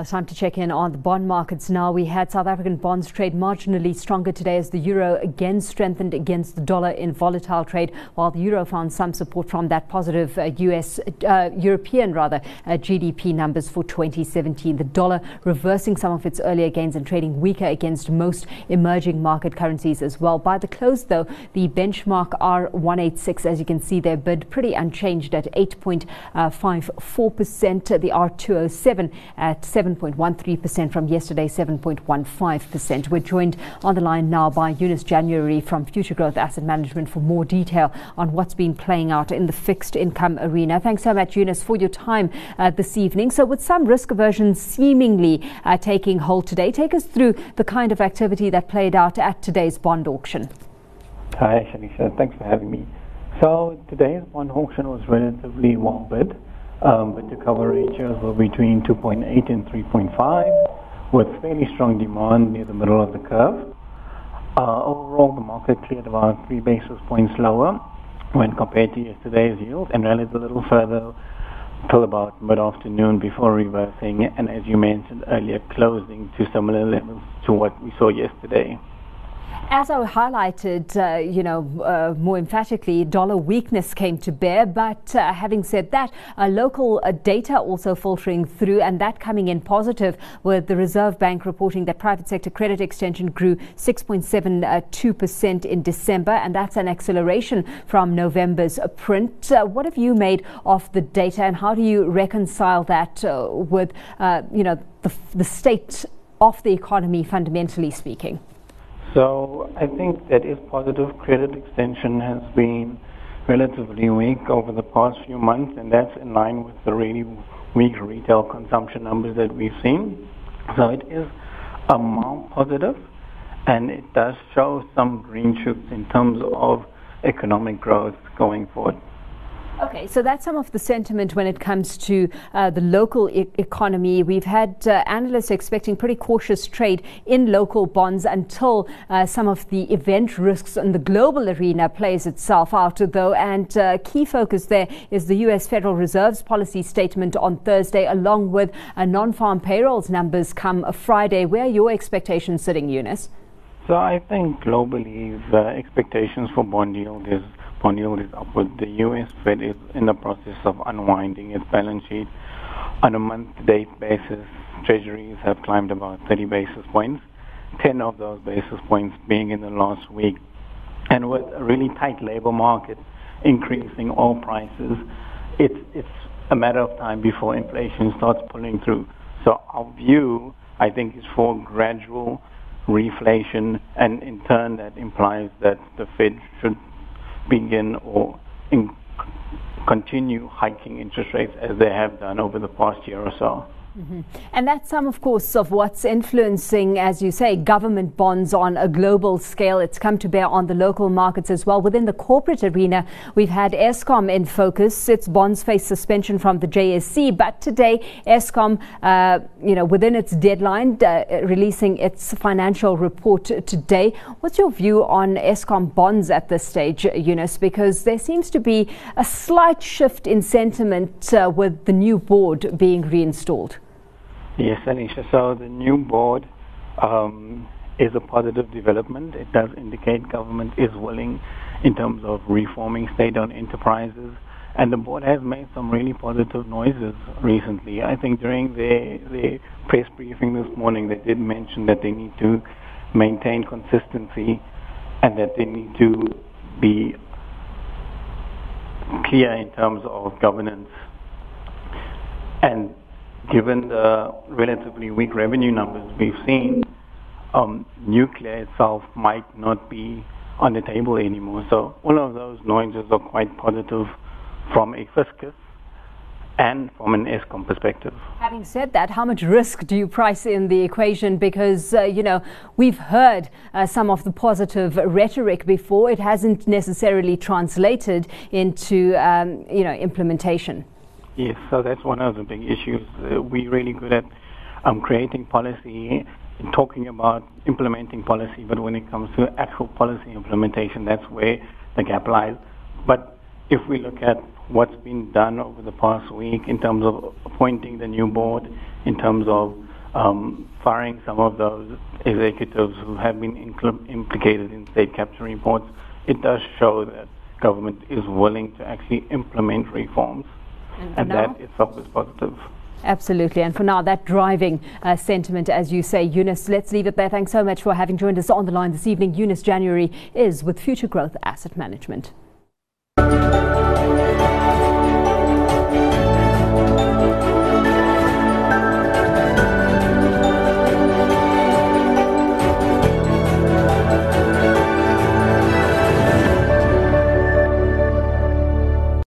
It's time to check in on the bond markets now. We had South African bonds trade marginally stronger today as the euro again strengthened against the dollar in volatile trade, while the euro found some support from that positive uh, US, uh, European rather, uh, GDP numbers for 2017. The dollar reversing some of its earlier gains and trading weaker against most emerging market currencies as well. By the close, though, the benchmark R186, as you can see there, bid pretty unchanged at 8.54%. The R207 at 7.13% from yesterday, 7.15%. We're joined on the line now by Yunus January from Futuregrowth Asset Management for more detail on what's been playing out in the fixed income arena. Thanks so much, Yunus, for your time uh, this evening. So, with some risk aversion seemingly uh, taking hold today, take us through the kind of activity that played out at today's bond auction. Hi, Shanisha. Thanks for having me. So, today's bond auction was relatively well bid um, but the cover ratios were between 2.8 and 3.5 with fairly strong demand near the middle of the curve. Uh, overall, the market cleared about three basis points lower when compared to yesterday's yield and rallied a little further till about mid-afternoon before reversing and as you mentioned earlier closing to similar levels to what we saw yesterday. As I highlighted, uh, you know, uh, more emphatically, dollar weakness came to bear. But uh, having said that, uh, local uh, data also filtering through, and that coming in positive, with the Reserve Bank reporting that private sector credit extension grew 6.72% in December, and that's an acceleration from November's print. Uh, what have you made of the data, and how do you reconcile that with, you know, the, the state of the economy, fundamentally speaking? So I think that if positive credit extension has been relatively weak over the past few months, and that's in line with the really weak retail consumption numbers that we've seen. So it is a mild positive, and it does show some green shoots in terms of economic growth going forward. Okay, so that's some of the sentiment when it comes to uh, the local e- economy. We've had uh, analysts expecting pretty cautious trade in local bonds until uh, some of the event risks in the global arena plays itself out, though. And uh, key focus there is the U.S. Federal Reserve's policy statement on Thursday, along with uh, non-farm payrolls numbers come Friday. Where are your expectations sitting, Yunus? So I think globally the expectations for bond yield is yield is upward. The U.S. Fed is in the process of unwinding its balance sheet. On a month-to-date basis, treasuries have climbed about 30 basis points, 10 of those basis points being in the last week. And with a really tight labor market increasing oil prices, it's, it's a matter of time before inflation starts pulling through. So our view, I think, is for gradual reflation, and in turn that implies that the Fed should begin or in, continue hiking interest rates as they have done over the past year or so. Mm-hmm. And that's some, of course, of what's influencing, as you say, government bonds on a global scale. It's come to bear on the local markets as well. Within the corporate arena, we've had Eskom in focus. Its bonds face suspension from the JSE, but today, Eskom, uh, you know, within its deadline, uh, releasing its financial report today. What's your view on Eskom bonds at this stage, Yunus? Because there seems to be a slight shift in sentiment uh, with the new board being reinstalled. Yes, Anisha. So the new board um, is a positive development. It does indicate government is willing in terms of reforming state-owned enterprises. And the board has made some really positive noises recently. I think during the, the press briefing this morning, they did mention that they need to maintain consistency and that they need to be clear in terms of governance. And given the relatively weak revenue numbers we've seen, um, nuclear itself might not be on the table anymore. So all of those noises are quite positive from a fiscus and from an Eskom perspective. Having said that, how much risk do you price in the equation? Because, uh, you know, we've heard uh, some of the positive rhetoric before. It hasn't necessarily translated into, um, you know, implementation. Yes, so that's one of the big issues. Uh, we're really good at um, creating policy talking about implementing policy, but when it comes to actual policy implementation, that's where the gap lies. But if we look at what's been done over the past week in terms of appointing the new board, in terms of um, firing some of those executives who have been implicated in state capture reports, it does show that government is willing to actually implement reforms, and, and that itself is positive. Absolutely. And for now, that driving uh, sentiment, as you say, Yunus, let's leave it there. Thanks so much for having joined us on the line this evening. Yunus January is with Futuregrowth Asset Management.